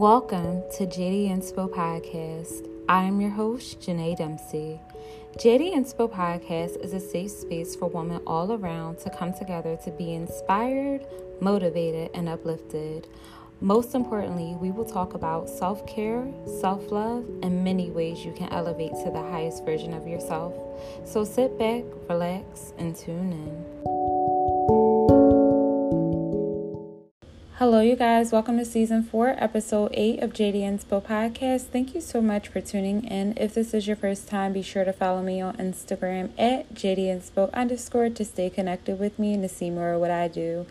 Welcome to JD Inspo Podcast. I am your host, Janae Dempsey. JD Inspo Podcast is a safe space for women all around to come together to be inspired, motivated, and uplifted. Most importantly, we will talk about self care, self love, and many ways you can elevate to the highest version of yourself. So sit back, relax, and tune in. Hello, you guys. Welcome to season four, episode eight of JD Inspo Podcast. Thank you so much for tuning in. If this is your first time, be sure to follow me on Instagram at JD Inspo underscore to stay connected with me and to see more of what I do.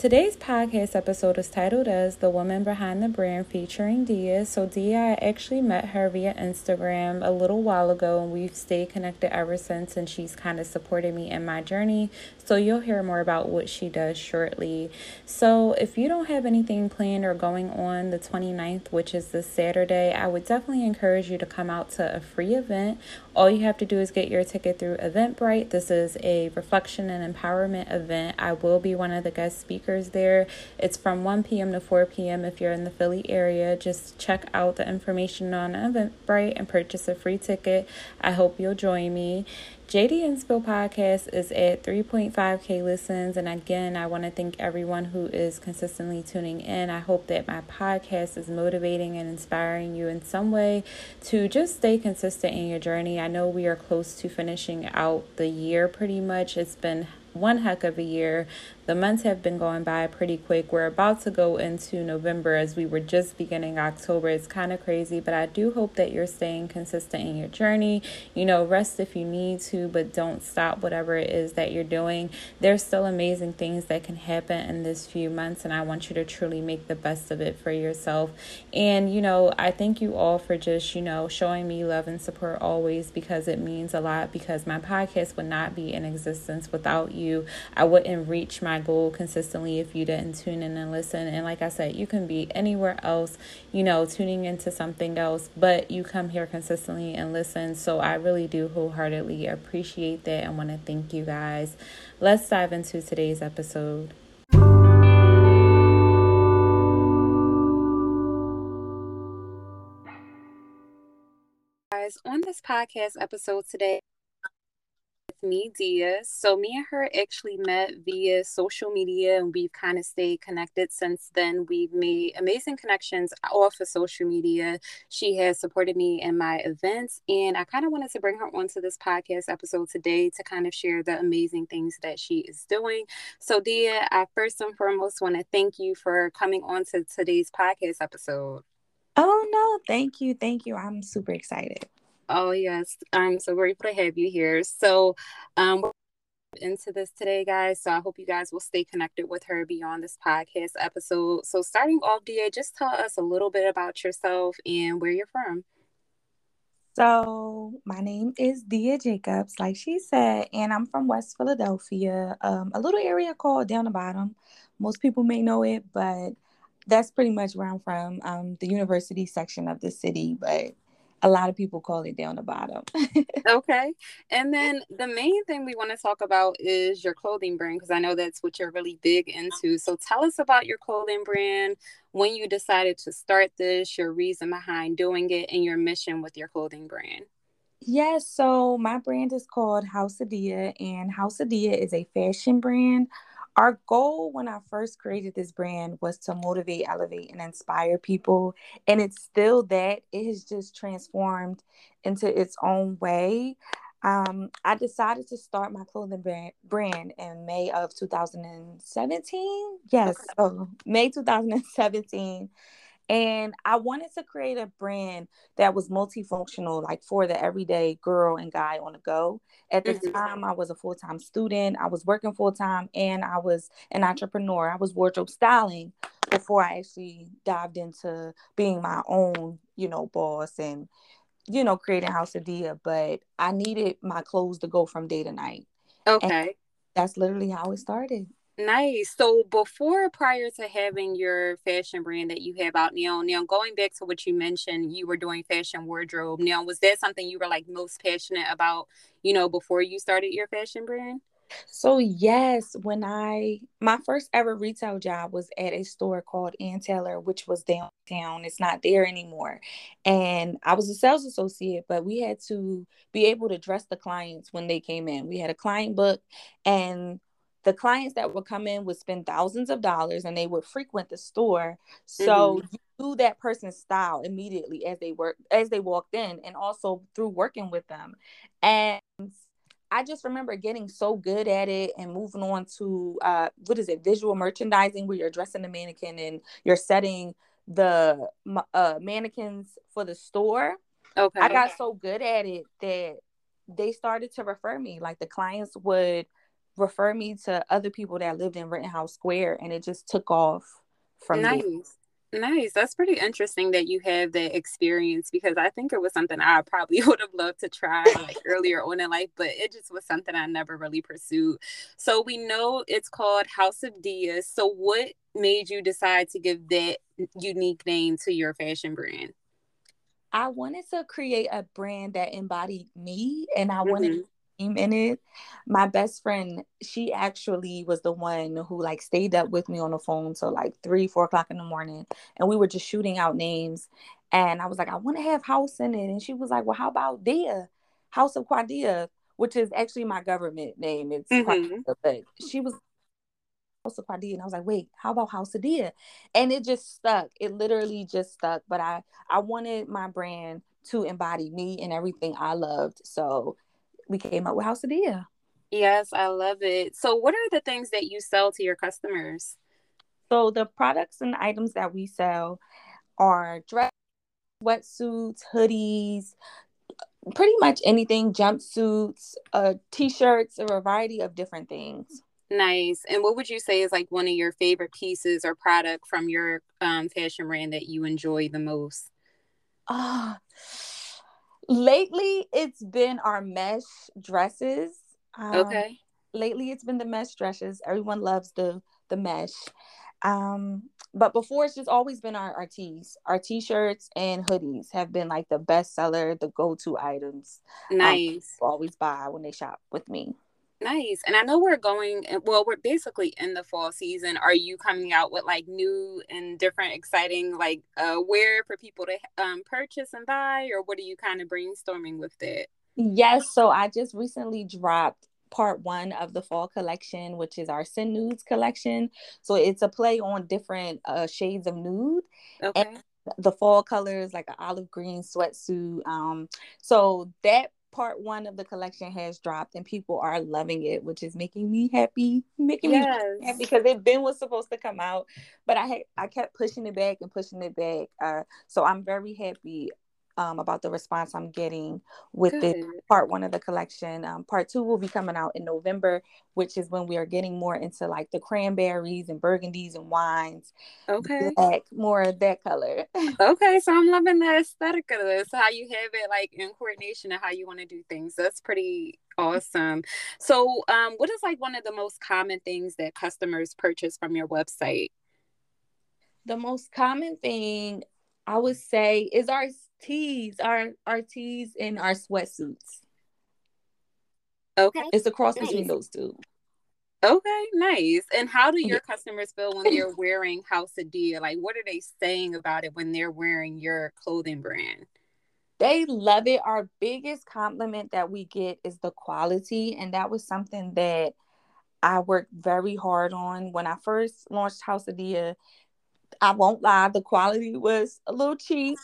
Today's podcast episode is titled as The Woman Behind the Brand featuring Dia. So, Dia, I actually met her via Instagram a little while ago and we've stayed connected ever since. And she's kind of supported me in my journey. So, you'll hear more about what she does shortly. So, if you don't have anything planned or going on the 29th, which is this Saturday, I would definitely encourage you to come out to a free event. All you have to do is get your ticket through Eventbrite. This is a reflection and empowerment event. I will be one of the guest speakers speakers there. It's from 1 p.m. to 4 p.m. If you're in the Philly area, just check out the information on Eventbrite and purchase a free ticket. I hope you'll join me. JD Inspo podcast is at 3.5k listens. And again, I want to thank everyone who is consistently tuning in. I hope that my podcast is motivating and inspiring you in some way to just stay consistent in your journey. I know we are close to finishing out the year pretty much. It's been one heck of a year. The months have been going by pretty quick. We're about to go into November as we were just beginning October. It's kind of crazy, but I do hope that you're staying consistent in your journey. You know, rest if you need to, but don't stop whatever it is that you're doing. There's still amazing things that can happen in this few months, and I want you to truly make the best of it for yourself. And, you know, I thank you all for just, you know, showing me love and support always because it means a lot because my podcast would not be in existence without you. I wouldn't reach my goal consistently if you didn't tune in and listen. And like I said, you can be anywhere else, you know, tuning into something else, but you come here consistently and listen. So I really do wholeheartedly appreciate that and want to thank you guys. Let's dive into today's episode. Guys, on this podcast episode today, me, Dia. So me and her actually met via social media and we've kind of stayed connected since then. We've made amazing connections off of social media. She has supported me in my events and I kind of wanted to bring her onto this podcast episode today to kind of share the amazing things that she is doing. So Dia, I first and foremost want to thank you for coming on to today's podcast episode. Oh no, thank you. Thank you. I'm super excited. Oh, yes. I'm so grateful to have you here. So, um, into this today, guys. So I hope you guys will stay connected with her beyond this podcast episode. So, starting off, Dia, just tell us a little bit about yourself and where you're from. So, my name is Dia Jacobs, like she said, and I'm from West Philadelphia, um, a little area called Down the Bottom. Most people may know it, but that's pretty much where I'm from, um, the university section of the city. But a lot of people call it down the bottom. okay. And then the main thing we want to talk about is your clothing brand because I know that's what you're really big into. So tell us about your clothing brand, when you decided to start this, your reason behind doing it, and your mission with your clothing brand. Yes, so my brand is called House of Dia, and House of Dia is a fashion brand our goal when I first created this brand was to motivate, elevate, and inspire people. And it's still that. It has just transformed into its own way. Um, I decided to start my clothing brand, in May of 2017. Yes, so May 2017. And I wanted to create a brand that was multifunctional, like for the everyday girl and guy on the go. At the mm-hmm. time, I was a full time student, I was working full time, and I was an entrepreneur. I was wardrobe styling before I actually dived into being my own, you know, boss and, you know, creating House of Dia. But I needed my clothes to go from day to night. Okay. And that's literally how it started. Nice. So before prior to having your fashion brand that you have out now, now going back to what you mentioned, you were doing fashion wardrobe. Now, was that something you were like most passionate about, you know, before you started your fashion brand? So yes, when I my first ever retail job was at a store called Ann Taylor, which was downtown. It's not there anymore. And I was a sales associate, but we had to be able to dress the clients when they came in. We had a client book and the clients that would come in would spend thousands of dollars and they would frequent the store. So mm-hmm. you knew that person's style immediately as they work as they walked in and also through working with them. And I just remember getting so good at it and moving on to uh, what is it, visual merchandising, where you're dressing the mannequin and you're setting the uh, mannequins for the store. Okay. I got so good at it that they started to refer me. Like the clients would refer me to other people that lived in Rittenhouse Square, and it just took off from nice. there. Nice. That's pretty interesting that you have that experience because I think it was something I probably would have loved to try like earlier on in life, but it just was something I never really pursued. So we know it's called House of Dia. So what made you decide to give that unique name to your fashion brand? I wanted to create a brand that embodied me and I mm-hmm. wanted in it. My best friend, she actually was the one who like stayed up with me on the phone till like three, four o'clock in the morning. And we were just shooting out names. And I was like, I want to have house in it. And she was like, Well, how about Dia? House of Quadia, which is actually my government name. It's mm-hmm. but she was House of Quadia. And I was like, wait, how about House of Dia? And it just stuck. It literally just stuck. But I I wanted my brand to embody me and everything I loved. So we came up with House of Dia. Yes, I love it. So, what are the things that you sell to your customers? So, the products and items that we sell are dress, wetsuits, hoodies, pretty much anything, jumpsuits, uh, t-shirts, a variety of different things. Nice. And what would you say is like one of your favorite pieces or product from your um, fashion brand that you enjoy the most? Ah. Uh, lately it's been our mesh dresses. Um, okay. Lately it's been the mesh dresses. Everyone loves the the mesh. Um, but before it's just always been our, our tees. Our t-shirts and hoodies have been like the best seller, the go-to items. Um, nice. Um, always buy when they shop with me. Nice. And I know we're going, well, we're basically in the fall season. Are you coming out with like new and different, exciting, like uh, wear for people to um, purchase and buy? Or what are you kind of brainstorming with that? Yes. So I just recently dropped part one of the fall collection, which is our Sin Nudes collection. So it's a play on different uh, shades of nude. Okay. And the fall colors, like an olive green sweatsuit. Um, so that part one of the collection has dropped and people are loving it, which is making me happy, making yes. me happy because it been was supposed to come out, but I had I kept pushing it back and pushing it back. Uh, so I'm very happy um, about the response I'm getting with Good. this part one of the collection. Um, part two will be coming out in November, which is when we are getting more into like the cranberries and burgundies and wines. Okay. Black, more of that color. okay. So I'm loving the aesthetic of this, how you have it like in coordination and how you want to do things. That's pretty awesome. So, um, what is like one of the most common things that customers purchase from your website? The most common thing I would say is our tees, our our tees and our sweatsuits. Okay. It's a cross nice. between those two. Okay, nice. And how do your customers feel when they're wearing House of Dia? Like, what are they saying about it when they're wearing your clothing brand? They love it. Our biggest compliment that we get is the quality. And that was something that I worked very hard on. When I first launched House of Dia, I won't lie, the quality was a little cheap.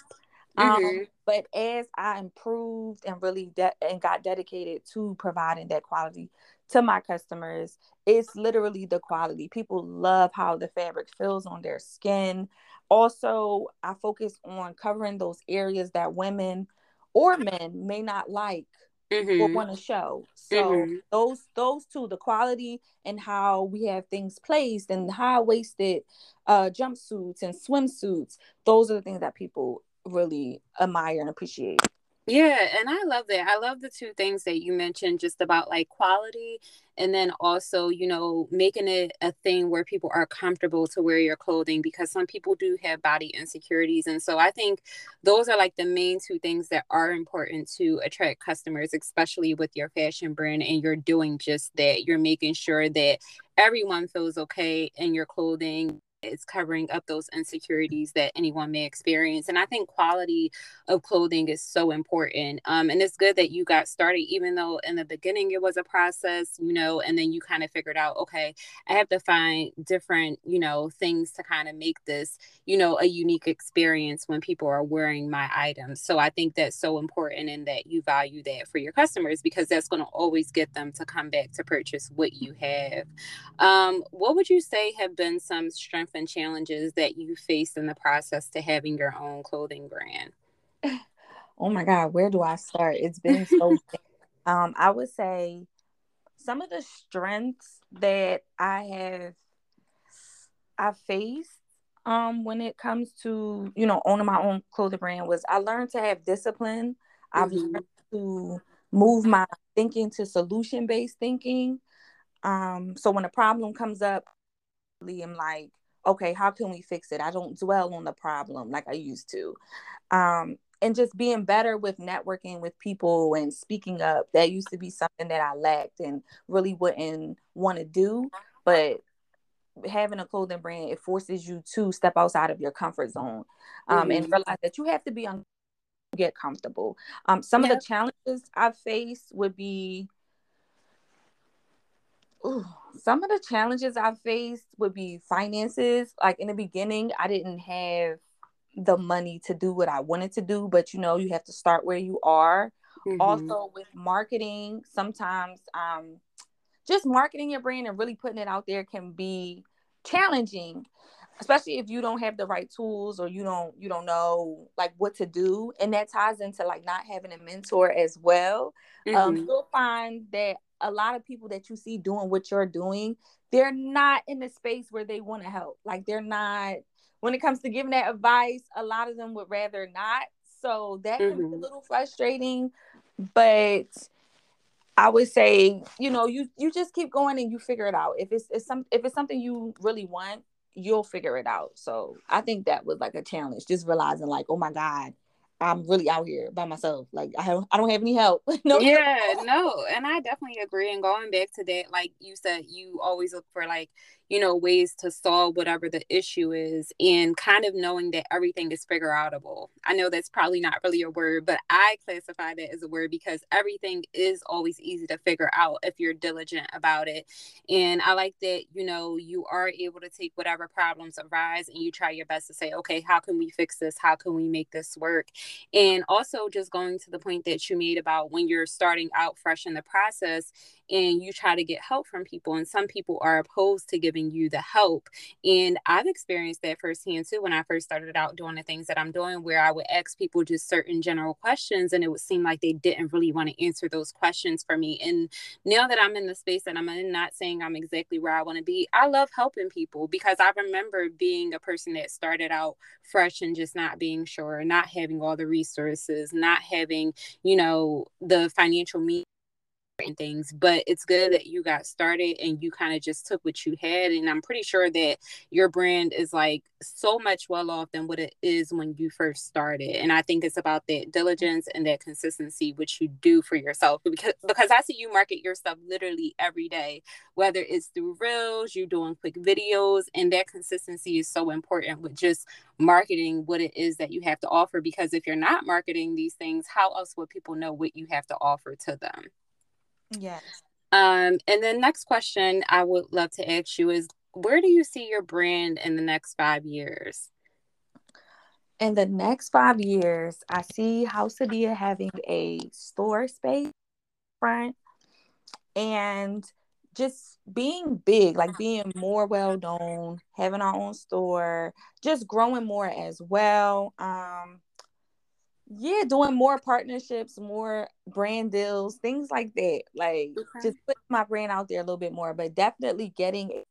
Mm-hmm. Um, but as I improved and really de- and got dedicated to providing that quality to my customers, it's literally the quality. People love how the fabric feels on their skin. Also, I focus on covering those areas that women or men may not like mm-hmm. or want to show. So mm-hmm. those those two, the quality and how we have things placed and high waisted uh, jumpsuits and swimsuits, those are the things that people really admire and appreciate. Yeah, and I love that. I love the two things that you mentioned just about like quality and then also, you know, making it a thing where people are comfortable to wear your clothing because some people do have body insecurities. And so I think those are like the main two things that are important to attract customers, especially with your fashion brand. And you're doing just that. You're making sure that everyone feels okay in your clothing it's covering up those insecurities that anyone may experience. And I think quality of clothing is so important. Um, and it's good that you got started, even though in the beginning it was a process, you know, and then you kind of figured out, okay, I have to find different, you know, things to kind of make this, you know, a unique experience when people are wearing my items. So I think that's so important and that you value that for your customers because that's going to always get them to come back to purchase what you have. Um, what would you say have been some strengths and challenges that you faced in the process to having your own clothing brand? Oh my God, where do I start? It's been so. um, I would say some of the strengths that I have I faced um when it comes to you know owning my own clothing brand was I learned to have discipline. Mm-hmm. I've learned to move my thinking to solution based thinking. Um, so when a problem comes up, I'm like, okay, how can we fix it? I don't dwell on the problem like I used to. Um, and just being better with networking with people and speaking up. That used to be something that I lacked and really wouldn't want to do. But having a clothing brand, it forces you to step outside of your comfort zone um, mm-hmm. and realize that you have to be on get comfortable. Um, some yeah. of the challenges I face would be ooh, some of the challenges I faced would be finances. Like in the beginning, I didn't have the money to do what I wanted to do, but you know, you have to start where you are. Mm-hmm. Also, with marketing, sometimes um, just marketing your brand and really putting it out there can be challenging especially if you don't have the right tools or you don't you don't know like what to do and that ties into like not having a mentor as well um, mm-hmm. um, you'll find that a lot of people that you see doing what you're doing, they're not in the space where they want to help. Like they're not when it comes to giving that advice, a lot of them would rather not. So that mm-hmm. can be a mm-hmm. little frustrating, but I would say, you know, you you just keep going and you figure it out. If it's, it's some if it's something you really want, you'll figure it out. So I think that was like a challenge, just realizing like, oh my God, I'm really out here by myself. Like I have, I don't have any help. no. Yeah, no, and I definitely agree. And going back to that, like you said, you always look for like you know, ways to solve whatever the issue is and kind of knowing that everything is figure outable. I know that's probably not really a word, but I classify that as a word because everything is always easy to figure out if you're diligent about it. And I like that, you know, you are able to take whatever problems arise and you try your best to say, okay, how can we fix this? How can we make this work? And also just going to the point that you made about when you're starting out fresh in the process and you try to get help from people and some people are opposed to giving you the help and i've experienced that firsthand too when i first started out doing the things that i'm doing where i would ask people just certain general questions and it would seem like they didn't really want to answer those questions for me and now that i'm in the space that i'm in not saying i'm exactly where i want to be i love helping people because i remember being a person that started out fresh and just not being sure not having all the resources not having you know the financial means and things but it's good that you got started and you kind of just took what you had and i'm pretty sure that your brand is like so much well off than what it is when you first started and i think it's about that diligence and that consistency which you do for yourself because because i see you market your stuff literally every day whether it's through reels you're doing quick videos and that consistency is so important with just marketing what it is that you have to offer because if you're not marketing these things how else would people know what you have to offer to them Yes. Um, and then next question I would love to ask you is where do you see your brand in the next five years? In the next five years, I see House of Dia having a store space front and just being big, like being more well known, having our own store, just growing more as well. Um, yeah, doing more partnerships, more brand deals, things like that. Like okay. just put my brand out there a little bit more, but definitely getting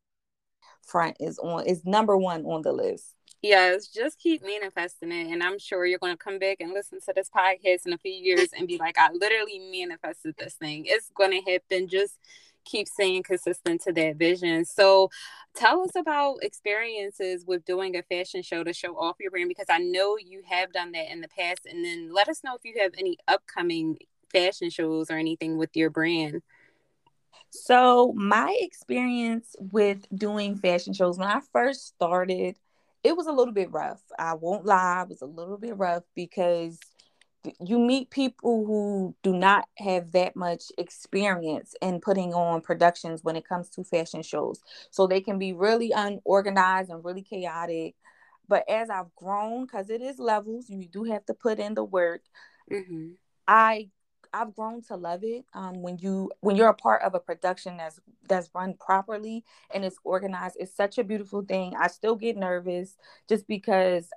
front is on is number one on the list. Yes, just keep manifesting it. And I'm sure you're going to come back and listen to this podcast in a few years and be like, I literally manifested this thing. It's going to happen. Just keep staying consistent to that vision. So, tell us about experiences with doing a fashion show to show off your brand because I know you have done that in the past. And then let us know if you have any upcoming fashion shows or anything with your brand. So, my experience with doing fashion shows when I first started, it was a little bit rough. I won't lie, it was a little bit rough because you meet people who do not have that much experience in putting on productions when it comes to fashion shows. So they can be really unorganized and really chaotic. But as I've grown, because it is levels, you do have to put in the work. Mm-hmm. I I've grown to love it. Um, when you when you're a part of a production that's that's run properly and it's organized, it's such a beautiful thing. I still get nervous just because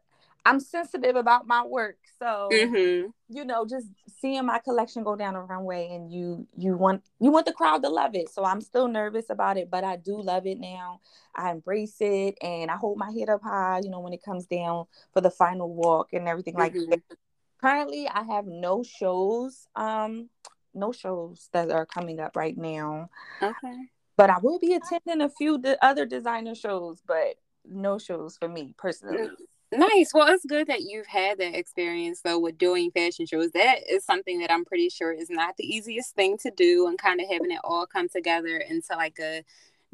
I'm sensitive about my work. So mm-hmm. you know, just seeing my collection go down the runway and you you want you want the crowd to love it. So I'm still nervous about it, but I do love it now. I embrace it and I hold my head up high, you know, when it comes down for the final walk and everything mm-hmm. like that. Currently I have no shows, um, no shows that are coming up right now. Okay. But I will be attending a few de- other designer shows, but no shows for me personally. Mm-hmm. Nice. Well, it's good that you've had that experience though with doing fashion shows. That is something that I'm pretty sure is not the easiest thing to do and kind of having it all come together into like a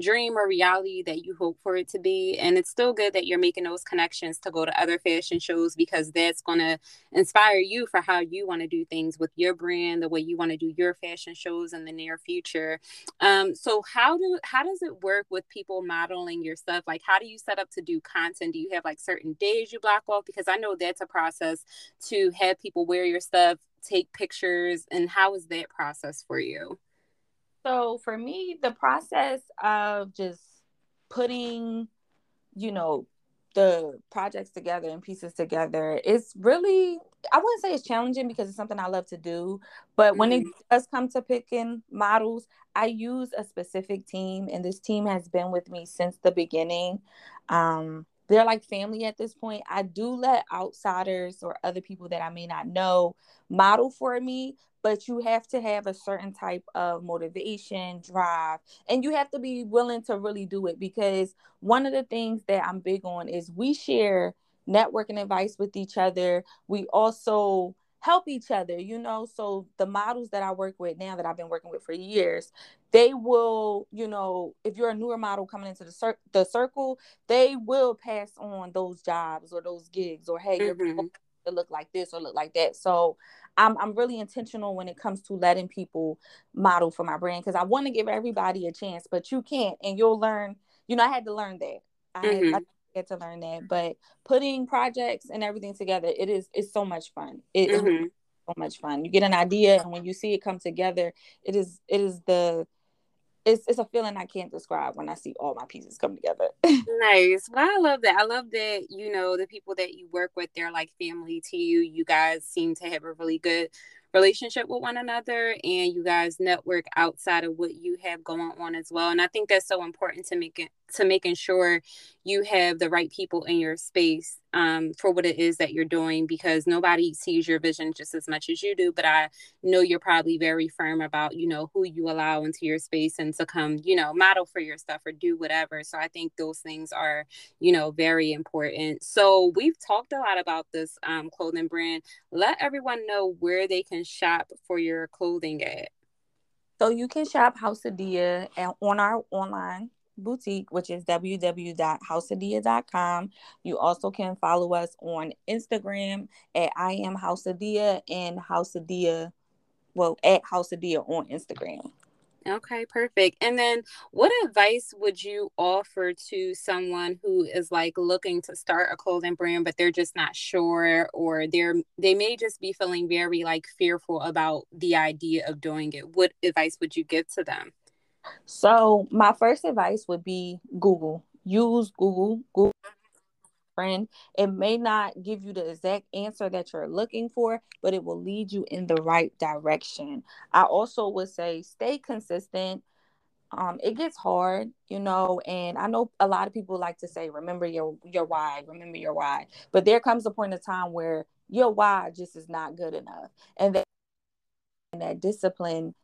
dream or reality that you hope for it to be. And it's still good that you're making those connections to go to other fashion shows because that's going to inspire you for how you want to do things with your brand, the way you want to do your fashion shows in the near future. Um, so how do how does it work with people modeling your stuff? Like how do you set up to do content? Do you have like certain days you block off? Because I know that's a process to have people wear your stuff, take pictures, and how is that process for you? So for me, the process of just putting, you know, the projects together and pieces together is really I wouldn't say it's challenging because it's something I love to do. But mm-hmm. when it mm-hmm. does come to picking models, I use a specific team, and this team has been with me since the beginning. Um, they're like family at this point. I do let outsiders or other people that I may not know model for me, but you have to have a certain type of motivation, drive, and you have to be willing to really do it because one of the things that I'm big on is we share networking advice with each other. We also help each other, you know. So the models that I work with now that I've been working with for years, they will, you know, if you're a newer model coming into the, cir- the circle, they will pass on those jobs or those gigs or hey, mm-hmm. to look like this or look like that. So I'm I'm really intentional when it comes to letting people model for my brand because I want to give everybody a chance, but you can't, and you'll learn. You know, I had to learn that. I, mm-hmm. had, I get to learn that. But putting projects and everything together, it is it's so much fun. It is mm-hmm. so much fun. You get an idea, and when you see it come together, it is it is the it's it's a feeling I can't describe when I see all my pieces come together. nice. Well, I love that. I love that, you know, the people that you work with, they're like family to you. You guys seem to have a really good relationship with one another and you guys network outside of what you have going on as well. And I think that's so important to make it to making sure you have the right people in your space um, for what it is that you're doing because nobody sees your vision just as much as you do but i know you're probably very firm about you know who you allow into your space and to come you know model for your stuff or do whatever. So i think those things are you know very important. So we've talked a lot about this um, clothing brand. Let everyone know where they can shop for your clothing at. So you can shop House of Dia on our online boutique, which is www.houseofdia.com. You also can follow us on Instagram at I am Houseadia and Houseadia, well, at Houseadia on Instagram. Okay, perfect. And then what advice would you offer to someone who is like looking to start a clothing brand but they're just not sure or they're they may just be feeling very like fearful about the idea of doing it. What advice would you give to them? So my first advice would be Google. Use Google. Google friend. It may not give you the exact answer that you're looking for, but it will lead you in the right direction. I also would say stay consistent. um, it gets hard, you know, and I know a lot of people like to say, remember your your why, remember your why. But there comes a point of time where your why just is not good enough. And that, and that discipline,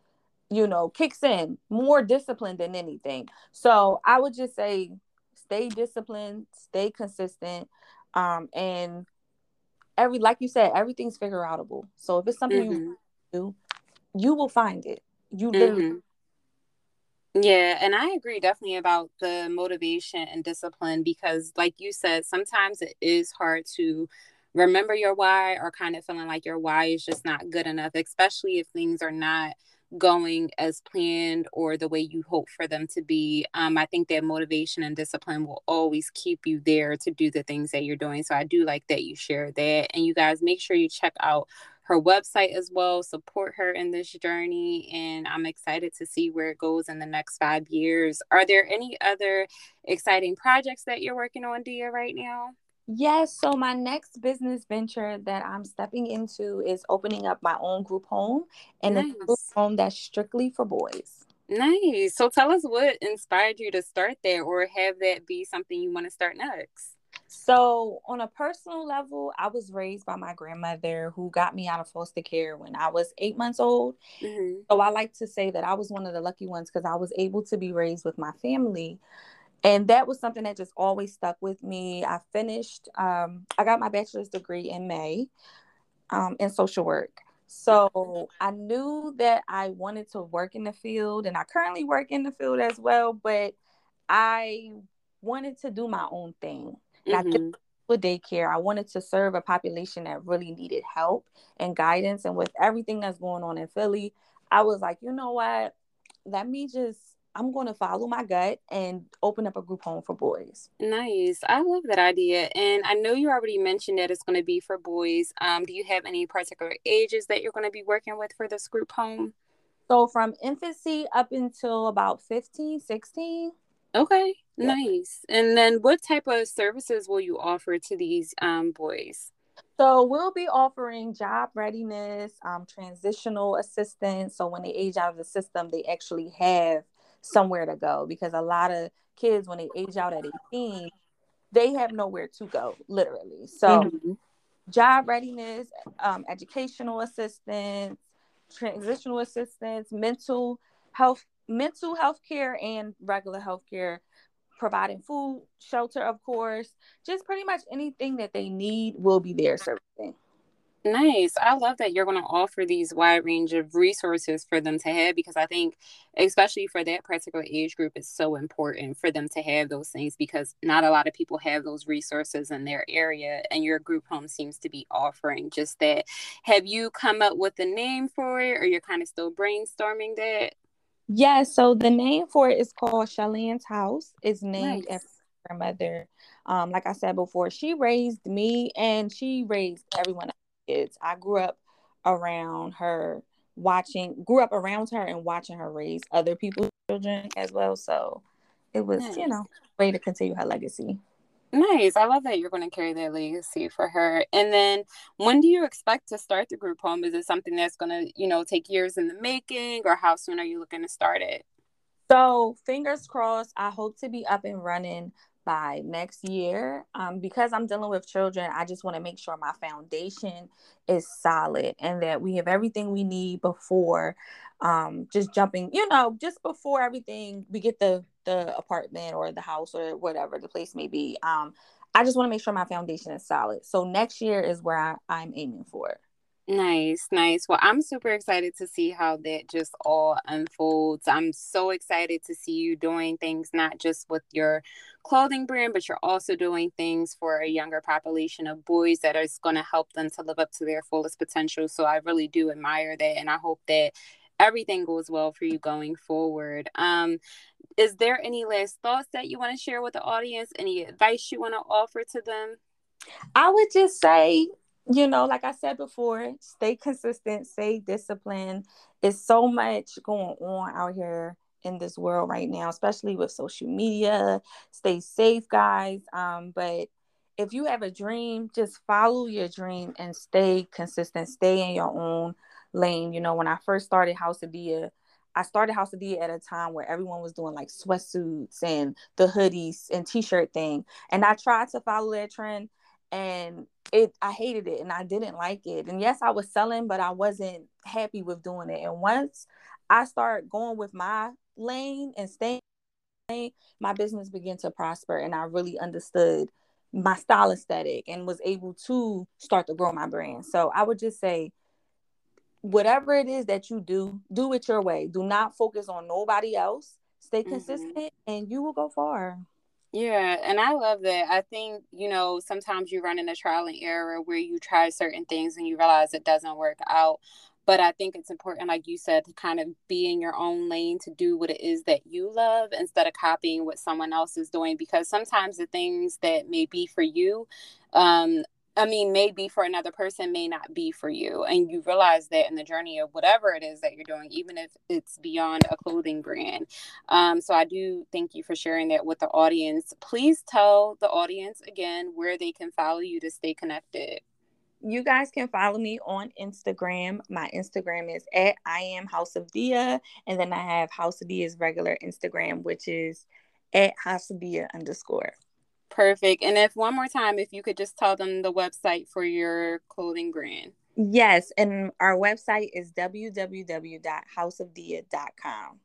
you know, kicks in more discipline than anything. So I would just say stay disciplined, stay consistent, um, and every like you said, everything's figure outable. So if it's something mm-hmm. you do, you will find it. You mm-hmm yeah, and I agree definitely about the motivation and discipline because, like you said, sometimes it is hard to remember your why or kind of feeling like your why is just not good enough, especially if things are not going as planned or the way you hope for them to be. Um, I think that motivation and discipline will always keep you there to do the things that you're doing. So I do like that you share that. And you guys make sure you check out her website as well. Support her in this journey. And I'm excited to see where it goes in the next five years. Are there any other exciting projects that you're working on, Dia, right now? Yes. So my next business venture that I'm stepping into is opening up my own group home and nice. a group home that's strictly for boys. Nice. So tell us what inspired you to start there or have that be something you want to start next. So, on a personal level, I was raised by my grandmother who got me out of foster care when I was eight months old. Mm-hmm. So, I like to say that I was one of the lucky ones because I was able to be raised with my family. And that was something that just always stuck with me. I finished, um, I got my bachelor's degree in May um, in social work. So I knew that I wanted to work in the field, and I currently work in the field as well, but I wanted to do my own thing. Mm-hmm. with daycare, I wanted to serve a population that really needed help and guidance. And with everything that's going on in Philly, I was like, you know what? Let me just I'm going to follow my gut and open up a group home for boys. Nice. I love that idea. And I know you already mentioned that it's going to be for boys. Um, do you have any particular ages that you're going to be working with for this group home? So from infancy up until about 15, 16. Okay, nice. And then what type of services will you offer to these um, boys? So we'll be offering job readiness, um, transitional assistance. So when they age out of the system, they actually have somewhere to go because a lot of kids, when they age out at 18, they have nowhere to go, literally. So mm-hmm. job readiness, um, educational assistance, transitional assistance, mental health mental health care and regular health care, providing food, shelter, of course, just pretty much anything that they need will be there servicing. Nice. I love that you're going to offer these wide range of resources for them to have because I think, especially for that particular age group, it's so important for them to have those things because not a lot of people have those resources in their area. And your group home seems to be offering just that. Have you come up with a name for it or you're kind of still brainstorming that? Yeah, so the name for it is called Shalann's House. It's named nice. after her mother. Um, like I said before, she raised me and she raised everyone kids. I grew up around her watching grew up around her and watching her raise other people's children as well. So it was, nice. you know, way to continue her legacy. Nice. I love that you're going to carry that legacy for her. And then when do you expect to start the group home? Is it something that's going to, you know, take years in the making or how soon are you looking to start it? So, fingers crossed, I hope to be up and running by next year. Um, because I'm dealing with children, I just want to make sure my foundation is solid and that we have everything we need before um, just jumping, you know, just before everything we get the the apartment or the house or whatever the place may be. Um, I just want to make sure my foundation is solid. So next year is where I, I'm aiming for. Nice, nice. Well, I'm super excited to see how that just all unfolds. I'm so excited to see you doing things not just with your clothing brand, but you're also doing things for a younger population of boys that is going to help them to live up to their fullest potential. So I really do admire that. And I hope that everything goes well for you going forward. Um, is there any last thoughts that you want to share with the audience? Any advice you want to offer to them? I would just say you know, like I said before, stay consistent, stay disciplined. It's so much going on out here in this world right now, especially with social media. Stay safe, guys. Um, but if you have a dream, just follow your dream and stay consistent. Stay in your own lane. You know, when I first started House of Dia, I started House of Dia at a time where everyone was doing like sweatsuits and the hoodies and t-shirt thing. And I tried to follow that trend and it I hated it and I didn't like it. And yes, I was selling, but I wasn't happy with doing it. And once I start going with my lane and staying my business began to prosper and I really understood my style aesthetic and was able to start to grow my brand. So I would just say whatever it is that you do, do it your way. Do not focus on nobody else. Stay mm-hmm. consistent mm-hmm. and you will go far. Yeah, and I love that. I think, you know, sometimes you run in a trial and error where you try certain things and you realize it doesn't work out. But I think it's important, like you said, to kind of be in your own lane to do what it is that you love instead of copying what someone else is doing. Because sometimes the things that may be for you um, I mean, maybe for another person may not be for you. And you realize that in the journey of whatever it is that you're doing, even if it's beyond a clothing brand. Um, so I do thank you for sharing that with the audience. Please tell the audience again where they can follow you to stay connected. You guys can follow me on Instagram. My Instagram is at I am House of Dia. And then I have House of Dia's regular Instagram, which is at House of Dia underscore. Perfect. And if one more time, if you could just tell them the website for your clothing brand. Yes, and our website is www.houseofdia.com.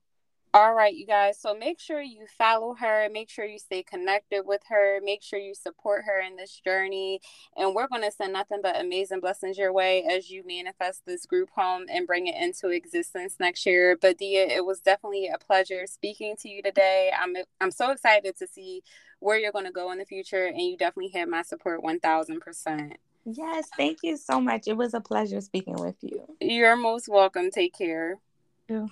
All right, you guys. So make sure you follow her. Make sure you stay connected with her. Make sure you support her in this journey. And we're going to send nothing but amazing blessings your way as you manifest this group home and bring it into existence next year. But Dia, it was definitely a pleasure speaking to you today. I'm I'm so excited to see where you're going to go in the future, and you definitely have my support 1000%. Yes, thank you so much. It was a pleasure speaking with you. You're most welcome. Take care. Yeah.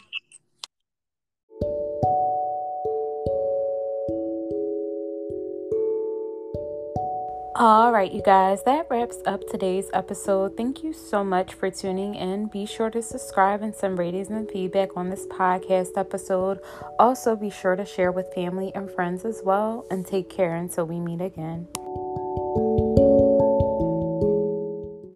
All right, you guys, that wraps up today's episode. Thank you so much for tuning in. Be sure to subscribe and send ratings and feedback on this podcast episode. Also, be sure to share with family and friends as well. And take care until we meet again.